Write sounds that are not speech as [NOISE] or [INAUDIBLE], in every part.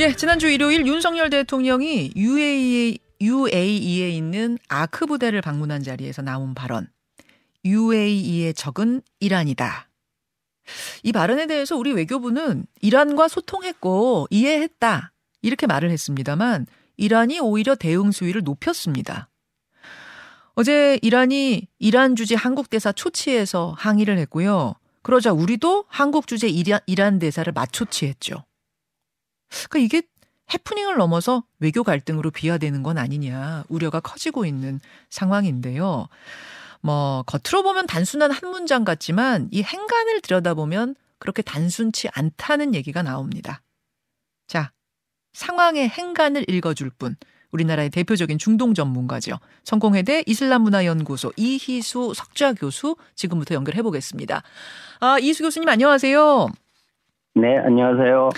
예, 지난주 일요일 윤석열 대통령이 UAE, UAE에 있는 아크 부대를 방문한 자리에서 나온 발언. UAE의 적은 이란이다. 이 발언에 대해서 우리 외교부는 이란과 소통했고 이해했다. 이렇게 말을 했습니다만 이란이 오히려 대응 수위를 높였습니다. 어제 이란이 이란 주재 한국 대사 초치해서 항의를 했고요. 그러자 우리도 한국 주재 이란, 이란 대사를 맞초치했죠. 그러니까 이게 해프닝을 넘어서 외교 갈등으로 비화되는 건 아니냐 우려가 커지고 있는 상황인데요. 뭐 겉으로 보면 단순한 한 문장 같지만 이 행간을 들여다보면 그렇게 단순치 않다는 얘기가 나옵니다. 자, 상황의 행간을 읽어줄 분. 우리나라의 대표적인 중동 전문가죠. 성공회대 이슬람문화연구소 이희수 석좌 교수 지금부터 연결해 보겠습니다. 아, 이희수 교수님 안녕하세요. 네, 안녕하세요.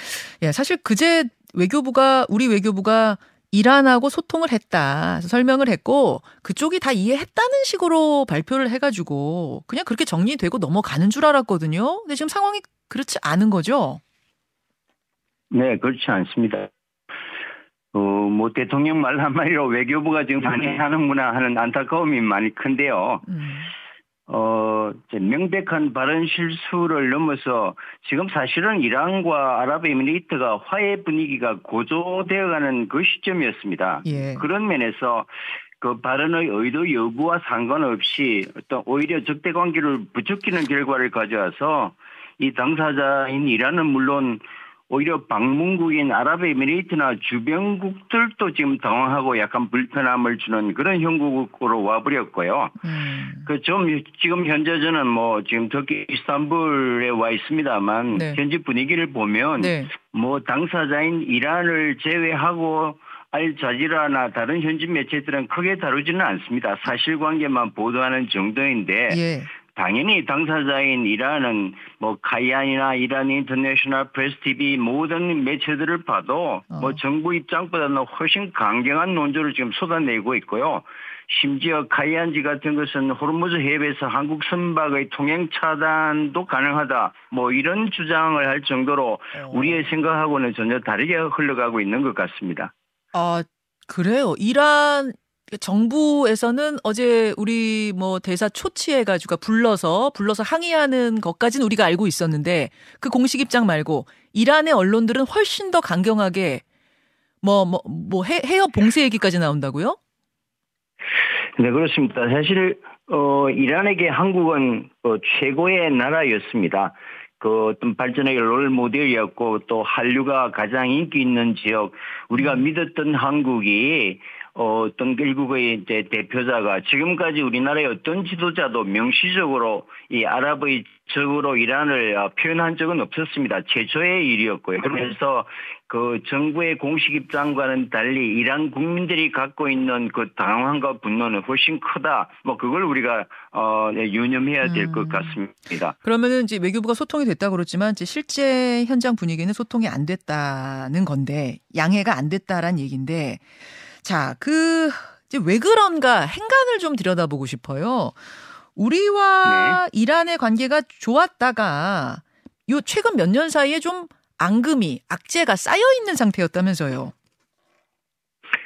예, 사실 그제 외교부가 우리 외교부가 이란하고 소통을 했다 설명을 했고 그쪽이 다 이해했다는 식으로 발표를 해가지고 그냥 그렇게 정리되고 넘어가는 줄 알았거든요. 근데 지금 상황이 그렇지 않은 거죠? 네, 그렇지 않습니다. 어, 뭐 대통령 말 한마디로 외교부가 지금 반응하는구나 하는 안타까움이 많이 큰데요. 음. 어, 명백한 발언 실수를 넘어서 지금 사실은 이란과 아랍에미리트가 화해 분위기가 고조되어가는 그 시점이었습니다. 예. 그런 면에서 그 발언의 의도 여부와 상관없이 어떤 오히려 적대 관계를 부추기는 결과를 가져와서 이 당사자인 이란은 물론 오히려 방문국인 아랍에미레이트나 주변국들도 지금 당황하고 약간 불편함을 주는 그런 형국으로 와버렸고요. 음. 그좀 지금 현재 저는 뭐 지금 터키 이스탄불에 와 있습니다만 네. 현지 분위기를 보면 네. 뭐 당사자인 이란을 제외하고 알자지라나 다른 현지 매체들은 크게 다루지는 않습니다. 사실관계만 보도하는 정도인데 예. 당연히 당사자인 이란은 뭐 카이한이나 이란 인터내셔널 프레스 TV 모든 매체들을 봐도 어. 뭐 정부 입장보다는 훨씬 강경한 논조를 지금 쏟아내고 있고요. 심지어 카이한지 같은 것은 호르무즈 해협에서 한국 선박의 통행 차단도 가능하다. 뭐 이런 주장을 할 정도로 어. 우리의 생각하고는 전혀 다르게 흘러가고 있는 것 같습니다. 아 그래요. 이란 정부에서는 어제 우리 뭐 대사 초치해가지고 불러서 불러서 항의하는 것까지는 우리가 알고 있었는데 그 공식 입장 말고 이란의 언론들은 훨씬 더 강경하게 뭐 뭐 뭐 해협 봉쇄 얘기까지 나온다고요? 네 그렇습니다. 사실 어 이란에게 한국은 어, 최고의 나라였습니다. 그 어떤 발전의 롤 모델이었고 또 한류가 가장 인기 있는 지역 우리가 음. 믿었던 한국이 어, 어떤 일국의 이제 대표자가 지금까지 우리나라의 어떤 지도자도 명시적으로 이 아랍의 적으로 이란을 어, 표현한 적은 없었습니다. 최초의 일이었고요. 그래서 그 정부의 공식 입장과는 달리 이란 국민들이 갖고 있는 그 당황과 분노는 훨씬 크다. 뭐 그걸 우리가 어 네, 유념해야 될것 음. 같습니다. 그러면은 이제 외교부가 소통이 됐다 그렇지만 이제 실제 현장 분위기는 소통이 안 됐다는 건데 양해가 안 됐다란 얘기인데 자, 그, 이제 왜 그런가 행간을 좀 들여다보고 싶어요. 우리와 네. 이란의 관계가 좋았다가 요 최근 몇 년 사이에 좀 앙금이, 악재가 쌓여 있는 상태였다면서요.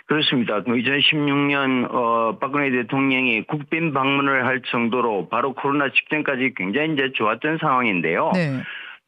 그렇습니다. 2016년 어, 박근혜 대통령이 국빈 방문을 할 정도로 바로 코로나 직전까지 굉장히 이제 좋았던 상황인데요. 네.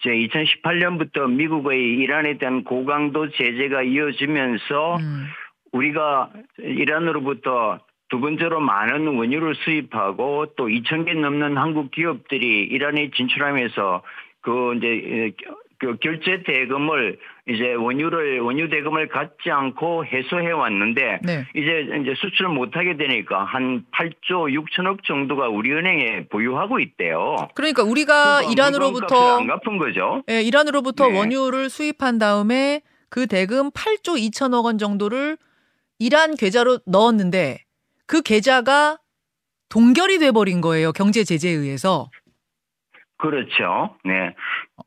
제 2018년부터 미국의 이란에 대한 고강도 제재가 이어지면서 음. 우리가 이란으로부터 두 번째로 많은 원유를 수입하고 또 2천 개 넘는 한국 기업들이 이란에 진출하면서 그 이제 그 결제 대금을 이제 원유를 원유 대금을 갖지 않고 해소해 왔는데 네. 이제 이제 수출을 못 하게 되니까 한 8조 6천억 정도가 우리 은행에 보유하고 있대요. 그러니까 우리가 이란으로부터 안 갚은 거죠. 예, 이란으로부터 네. 원유를 수입한 다음에 그 대금 8조 2천억 원 정도를 이란 계좌로 넣었는데 그 계좌가 동결이 돼버린 거예요. 경제 제재에 의해서. 그렇죠. 네.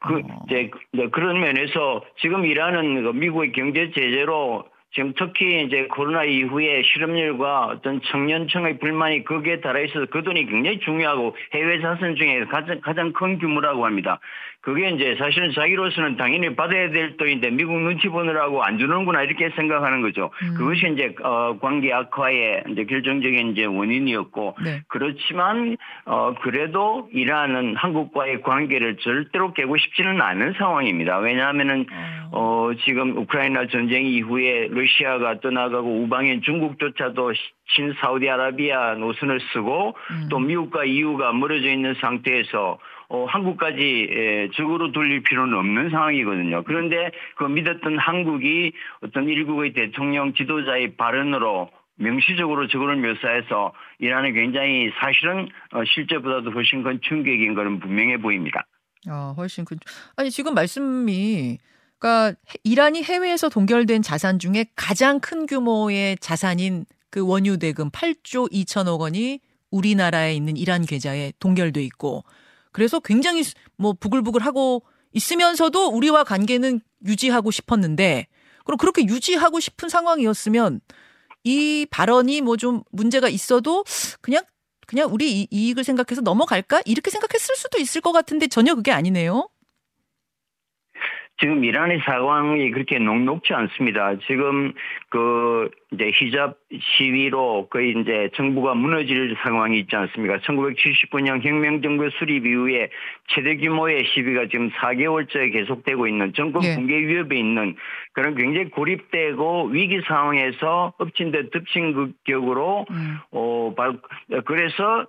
그, 어. 이제, 그런 면에서 지금 이란은 그 미국의 경제 제재로 지금 특히 이제 코로나 이후에 실업률과 어떤 청년층의 불만이 거기에 달아 있어서 그 돈이 굉장히 중요하고 해외 자산 중에 가장, 가장 큰 규모라고 합니다. 그게 이제 사실은 자기로서는 당연히 받아야 될 돈인데 미국 눈치 보느라고 안 주는구나 이렇게 생각하는 거죠. 음. 그것이 이제 어 관계 악화의 이제 결정적인 이제 원인이었고 네. 그렇지만 어 그래도 이란은 한국과의 관계를 절대로 깨고 싶지는 않은 상황입니다. 왜냐하면은 어, 어 지금 우크라이나 전쟁 이후에 러시아가 떠나가고 우방인 중국조차도 친 사우디아라비아 노선을 쓰고 음. 또 미국과 EU가 멀어져 있는 상태에서 어, 한국까지 에, 적으로 돌릴 필요는 없는 상황이거든요. 그런데 그 믿었던 한국이 어떤 일국의 대통령 지도자의 발언으로 명시적으로 저거를 묘사해서 이란은 굉장히 사실은 어, 실제보다도 훨씬 큰 충격인 것은 분명해 보입니다. 아, 훨씬 큰. 아니, 지금 말씀이 그러니까 이란이 해외에서 동결된 자산 중에 가장 큰 규모의 자산인 그 원유 대금 8조 2천억 원이 우리나라에 있는 이란 계좌에 동결돼 있고 그래서 굉장히 뭐 부글부글하고 있으면서도 우리와 관계는 유지하고 싶었는데 그럼 그렇게 유지하고 싶은 상황이었으면 이 발언이 뭐 좀 문제가 있어도 그냥 그냥 우리 이익을 생각해서 넘어갈까 이렇게 생각했을 수도 있을 것 같은데 전혀 그게 아니네요. 지금 이란의 상황이 그렇게 녹록지 않습니다. 지금 그 이제 히잡 시위로 거의 이제 정부가 무너질 상황이 있지 않습니까? 1979년 혁명 정부 수립 이후에 최대 규모의 시위가 지금 4개월째 계속되고 있는 정권 예. 붕괴 위협에 있는 그런 굉장히 고립되고 위기 상황에서 엎친 데 덮친 격으로 음. 어 그래서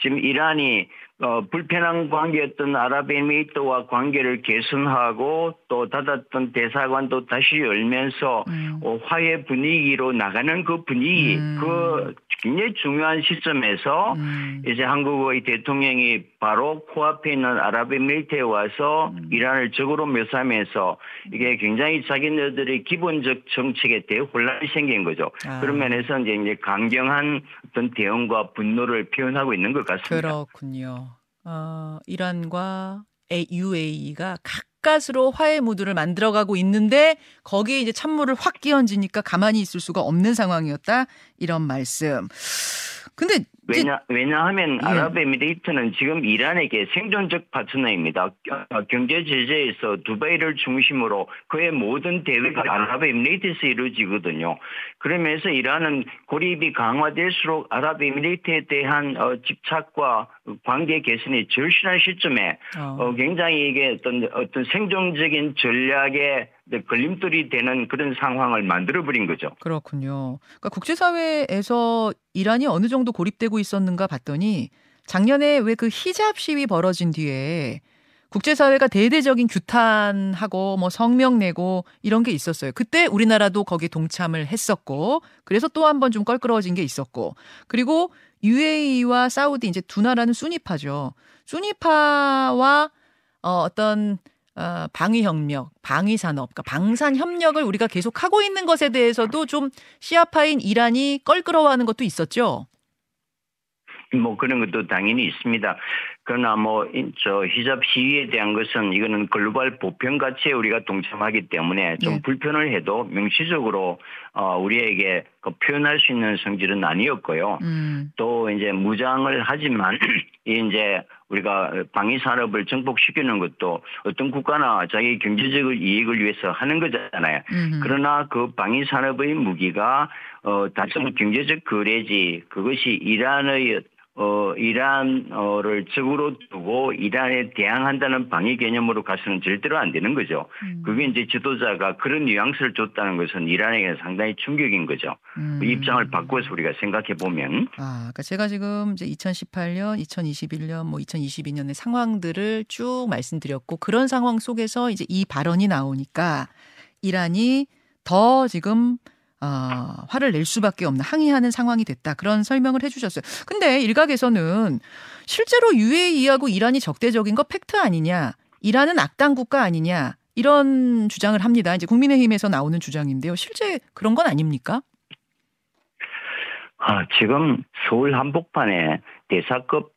지금 이란이 어, 불편한 관계였던 아랍에미리트와 관계를 개선하고 또 닫았던 대사관도 다시 열면서 음. 어, 화해 분위기로 나가는 그 분위기, 음. 그 굉장히 중요한 시점에서 음. 이제 한국의 대통령이 바로 코앞에 있는 아랍에미리트에 와서 음. 이란을 적으로 묘사하면서 이게 굉장히 자기네들의 기본적 정책에 대해 혼란이 생긴 거죠. 아. 그런 면에서 이제, 이제 강경한 어떤 대응과 분노를 표현하고 있는 것 같습니다. 그렇군요. 어, 이란과 UAE가 가까스로 화해 무드를 만들어가고 있는데 거기에 이제 찬물을 확 끼얹으니까 가만히 있을 수가 없는 상황이었다 이런 말씀. 근데 왜냐 왜냐하면 예. 아랍에미리트는 지금 이란에게 생존적 파트너입니다. 어, 경제 제재에서 두바이를 중심으로 그의 모든 대외가 아랍에미리트에서 이루어지거든요. 그러면서 이란은 고립이 강화될수록 아랍에미리트에 대한 어, 집착과 관계 개선이 절실한 시점에 어. 어, 굉장히 이게 어떤 어떤 생존적인 전략의 걸림돌이 되는 그런 상황을 만들어버린 거죠. 그렇군요. 그러니까 국제사회에서 이란이 어느 정도 고립되고 있었는가 봤더니 작년에 왜 그 히잡 시위 벌어진 뒤에 국제사회가 대대적인 규탄하고 뭐 성명 내고 이런 게 있었어요. 그때 우리나라도 거기에 동참을 했었고 그래서 또 한 번 좀 껄끄러워진 게 있었고 그리고 UAE와 사우디 이제 두 나라는 순위파죠. 순위파와 어, 어떤 어, 방위협력, 방위산업, 그러니까 방산협력을 우리가 계속 하고 있는 것에 대해서도 좀 시아파인 이란이 껄끄러워하는 것도 있었죠. 뭐 그런 것도 당연히 있습니다. 그러나 뭐 저 히잡 시위에 대한 것은 이거는 글로벌 보편 가치에 우리가 동참하기 때문에 좀 네. 불편을 해도 명시적으로 어 우리에게 그 표현할 수 있는 성질은 아니었고요. 음. 또 이제 무장을 하지만 [CLEARS THROAT] 이제 우리가 방위 산업을 정복시키는 것도 어떤 국가나 자기 경제적 이익을 위해서 하는 거잖아요. 음. 그러나 그 방위 산업의 무기가 어 단순 경제적 거래지 그것이 이란의 어, 이란어를 적으로 두고 이란에 대항한다는 방위 개념으로 가서는 절대로 안 되는 거죠. 음. 그게 이제 지도자가 그런 뉘앙스를 줬다는 것은 이란에게 상당히 충격인 거죠. 음. 그 입장을 바꿔서 우리가 생각해 보면. 아, 그러니까 제가 지금 이제 2018년, 2021년, 뭐 2022년의 상황들을 쭉 말씀드렸고 그런 상황 속에서 이제 이 발언이 나오니까 이란이 더 지금 어, 화를 낼 수밖에 없는 항의하는 상황이 됐다. 그런 설명을 해주셨어요. 근데 일각에서는 실제로 UAE하고 이란이 적대적인 거 팩트 아니냐? 이란은 악당 국가 아니냐? 이런 주장을 합니다. 이제 국민의힘에서 나오는 주장인데요. 실제 그런 건 아닙니까? 아, 지금 서울 한복판에 대사급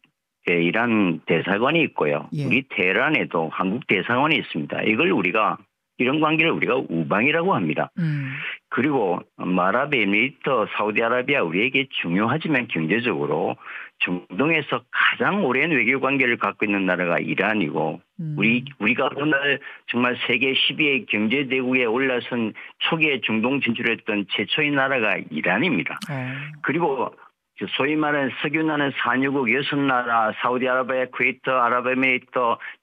이란 대사관이 있고요. 예. 우리 테헤란에도 한국 대사관이 있습니다. 이걸 우리가 이런 관계를 우리가 우방이라고 합니다. 음. 그리고 마라베미리트 사우디아라비아 우리에게 중요하지만 경제적으로 중동에서 가장 오랜 외교 관계를 갖고 있는 나라가 이란이고 음. 우리 우리가 오늘 정말 세계 10위의 경제 대국에 올라선 초기에 중동 진출했던 최초의 나라가 이란입니다. 네. 그리고 그 소위 말하는 석유 나는 산유국 여섯 나라, 사우디아라비아, 쿠웨이트, 아랍에미리트,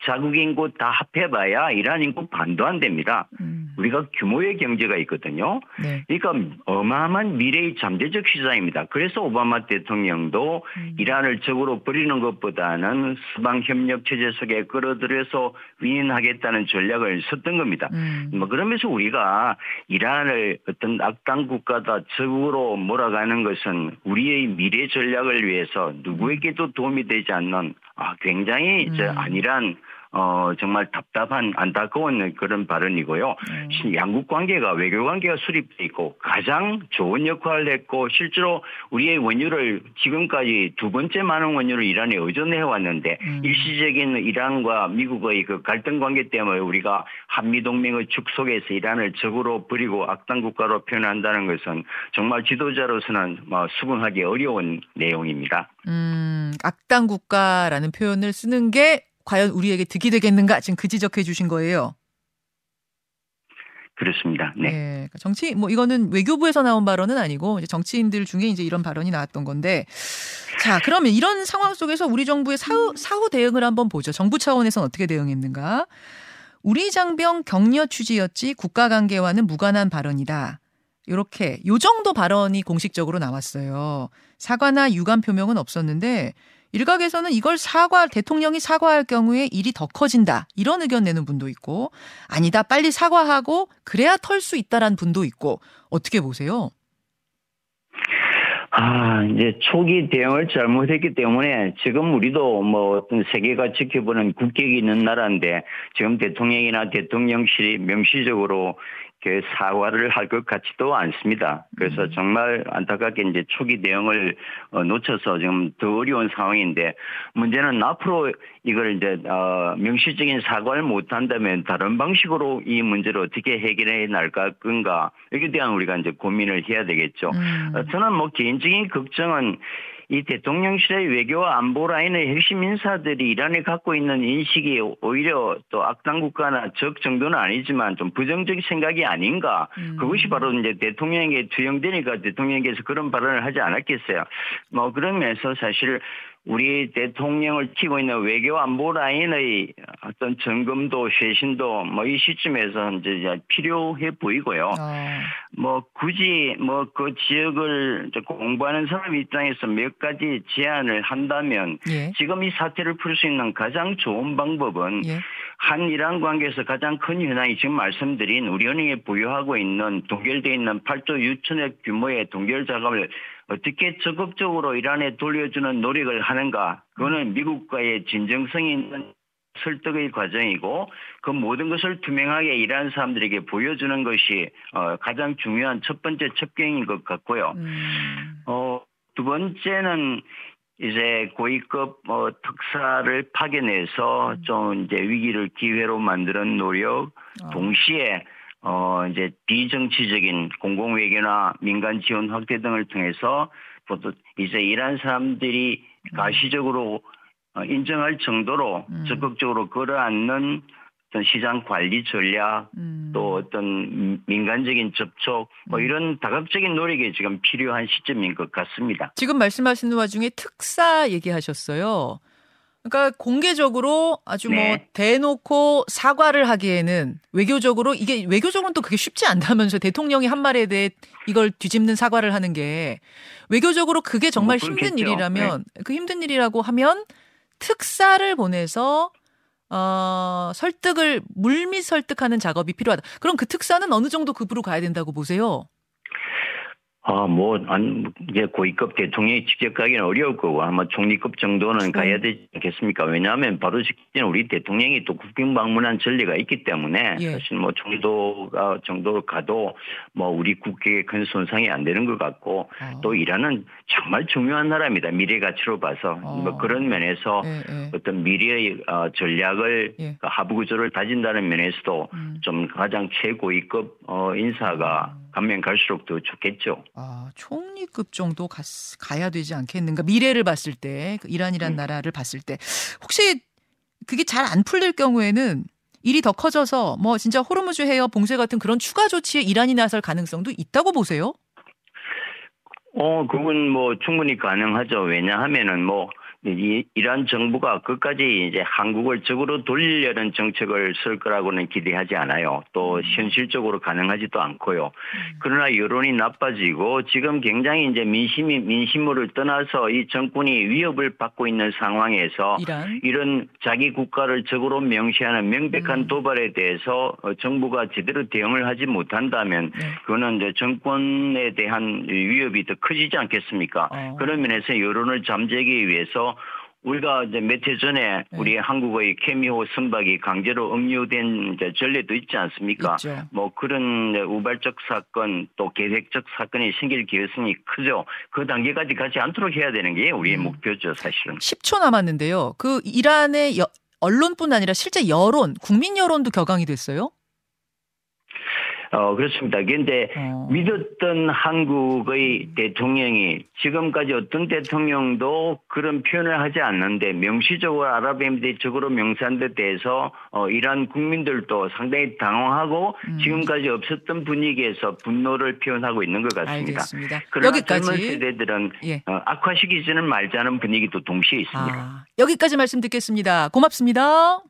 자국 인구 다 합해봐야 이란 인구 반도 안 됩니다. 음. 우리가 규모의 경제가 있거든요. 네. 그러니까 어마어마한 미래의 잠재적 시장입니다. 그래서 오바마 대통령도 음. 이란을 적으로 버리는 것보다는 서방 협력 체제 속에 끌어들여서 위인하겠다는 전략을 썼던 겁니다. 음. 뭐 그러면서 우리가 이란을 어떤 악당 국가다 적으로 몰아가는 것은 우리의 미래 전략을 위해서 누구에게도 도움이 되지 않는 아, 굉장히 음. 안일한 어, 정말 답답한 안타까운 그런 발언이고요. 음. 양국 관계가 외교 관계가 수립돼 있고 가장 좋은 역할을 했고 실제로 우리의 원유를 지금까지 두 번째 많은 원유를 이란에 의존해 왔는데 음. 일시적인 이란과 미국의 그 갈등 관계 때문에 우리가 한미 동맹의 축 속에서 이란을 적으로 버리고 악당 국가로 표현한다는 것은 정말 지도자로서는 뭐 수긍하기 어려운 내용입니다. 음, 악당 국가라는 표현을 쓰는 게 과연 우리에게 득이 되겠는가 지금 그 지적해 주신 거예요. 그렇습니다. 네. 네. 정치 뭐 이거는 외교부에서 나온 발언은 아니고 이제 정치인들 중에 이제 이런 발언이 나왔던 건데 자 그러면 이런 상황 속에서 우리 정부의 사후 사후 대응을 한번 보죠. 정부 차원에서는 어떻게 대응했는가? 우리 장병 격려 취지였지 국가 관계와는 무관한 발언이다. 이렇게 요 정도 발언이 공식적으로 나왔어요. 사과나 유감 표명은 없었는데 일각에서는 이걸 사과 대통령이 사과할 경우에 일이 더 커진다 이런 의견 내는 분도 있고 아니다 빨리 사과하고 그래야 털 수 있다라는 분도 있고 어떻게 보세요? 아, 이제 초기 대응을 잘못했기 때문에 지금 우리도 뭐 어떤 세계가 지켜보는 국격이 있는 나라인데 지금 대통령이나 대통령실이 명시적으로 그 사과를 할 것 같지도 않습니다. 그래서 음. 정말 안타깝게 이제 초기 대응을 어, 놓쳐서 지금 더 어려운 상황인데 문제는 앞으로 이걸 이제 어, 명시적인 사과를 못 한다면 다른 방식으로 이 문제를 어떻게 해결해 나갈 건가 여기에 대한 우리가 이제 고민을 해야 되겠죠. 음. 어, 저는 뭐 개인적인 걱정은 이 대통령실의 외교 안보 라인의 핵심 인사들이 이란에 갖고 있는 인식이 오히려 또 악당 국가나 적 정도는 아니지만 좀 부정적 생각이 아닌가. 음. 그것이 바로 이제 대통령에게 투영되니까 대통령께서 그런 발언을 하지 않았겠어요. 뭐 그런 면에서 사실 우리 대통령을 키고 있는 외교 안보 라인의 어떤 점검도 쇄신도 뭐 이 시점에서 이제 필요해 보이고요. 어. 뭐 굳이 뭐 그 지역을 공부하는 사람 입장에서 몇 가지 제안을 한다면 예. 지금 이 사태를 풀 수 있는 가장 좋은 방법은 예. 한이란 관계에서 가장 큰 현황이 지금 말씀드린 우리 은행에 보유하고 있는 동결되어 있는 8조 6천억 규모의 동결 자금을 어떻게 적극적으로 이란에 돌려주는 노력을 하는가. 그거는 미국과의 진정성이 있는 설득의 과정이고 그 모든 것을 투명하게 이란 사람들에게 보여주는 것이 어, 가장 중요한 첫 번째 첩경인 것 같고요. 음. 어, 두 번째는 이제 고위급 어, 특사를 파견해서 음. 좀 이제 위기를 기회로 만드는 노력, 어. 동시에 어, 이제 비정치적인 공공외교나 민간 지원 확대 등을 통해서 또 이제 이란 사람들이 음. 가시적으로 어, 인정할 정도로 음. 적극적으로 끌어안는 어떤 시장 관리 전략 음. 또 어떤 민간적인 접촉 뭐 음. 이런 다각적인 노력이 지금 필요한 시점인 것 같습니다. 지금 말씀하시는 와중에 특사 얘기하셨어요. 그러니까 공개적으로 아주 뭐 네. 뭐 대놓고 사과를 하기에는 외교적으로 이게 외교적으로는 또 그게 쉽지 않다면서 대통령이 한 말에 대해 이걸 뒤집는 사과를 하는 게 외교적으로 그게 정말 뭐 힘든 일이라면 네. 그 힘든 일이라고 하면 특사를 보내서 어, 설득을 물밑 설득하는 작업이 필요하다. 그럼 그 특사는 어느 정도 급으로 가야 된다고 보세요? 아, 뭐, 안, 이제 고위급 대통령이 직접 가기는 어려울 거고, 아마 총리급 정도는 네. 가야 되지 않겠습니까? 왜냐하면 바로 직전 우리 대통령이 또 국경 방문한 전례가 있기 때문에, 예. 사실 뭐 총리도가 정도로 가도 뭐 우리 국격에 큰 손상이 안 되는 것 같고, 어. 또 이란은 정말 중요한 나라입니다. 미래 가치로 봐서. 어. 뭐 그런 면에서 예, 예. 어떤 미래의 어, 전략을, 예. 그 하부 구조를 다진다는 면에서도 음. 좀 가장 최고위급 어, 인사가 음. 가면 갈수록 더 좋겠죠. 아, 총리급 정도 가, 가야 되지 않겠는가? 미래를 봤을 때, 그 이란이란 음. 나라를 봤을 때. 혹시 그게 잘 안 풀릴 경우에는 일이 더 커져서 뭐 진짜 호르무즈 해협 봉쇄 같은 그런 추가 조치에 이란이 나설 가능성도 있다고 보세요? 어, 그건 뭐 충분히 가능하죠. 왜냐하면은 뭐 이, 이란 정부가 끝까지 이제 한국을 적으로 돌리려는 정책을 쓸 거라고는 기대하지 않아요. 또 음. 현실적으로 가능하지도 않고요. 음. 그러나 여론이 나빠지고 지금 굉장히 이제 민심이 민심을 떠나서 이 정권이 위협을 받고 있는 상황에서 이란? 이런 자기 국가를 적으로 명시하는 명백한 음. 도발에 대해서 어, 정부가 제대로 대응을 하지 못한다면 네. 그거는 이제 정권에 대한 위협이 더 커지지 않겠습니까? 어. 그런 면에서 여론을 잠재기 위해서 우리가 이제 몇해 전에 네. 우리 한국의 케미호 선박이 강제로 억류된 이제 전례도 있지 않습니까? 있죠. 뭐 그런 우발적 사건 또 계획적 사건이 생길 기회성이 크죠. 그 단계까지 가지 않도록 해야 되는 게 우리의 음. 목표죠, 사실은. 10초 남았는데요. 그 이란의 여, 언론뿐 아니라 실제 여론, 국민 여론도 격앙이 됐어요? 어, 그렇습니다. 그런데 어. 믿었던 한국의 대통령이 지금까지 어떤 대통령도 그런 표현을 하지 않는데 명시적으로 아랍에미리트적으로 명시한 데 대해서 어, 이란 국민들도 상당히 당황하고 음. 지금까지 없었던 분위기에서 분노를 표현하고 있는 것 같습니다. 알겠습니다. 그러나 여기까지. 젊은 세대들은 예. 어, 악화시키지는 말자는 분위기도 동시에 있습니다. 아, 여기까지 말씀 듣겠습니다. 고맙습니다.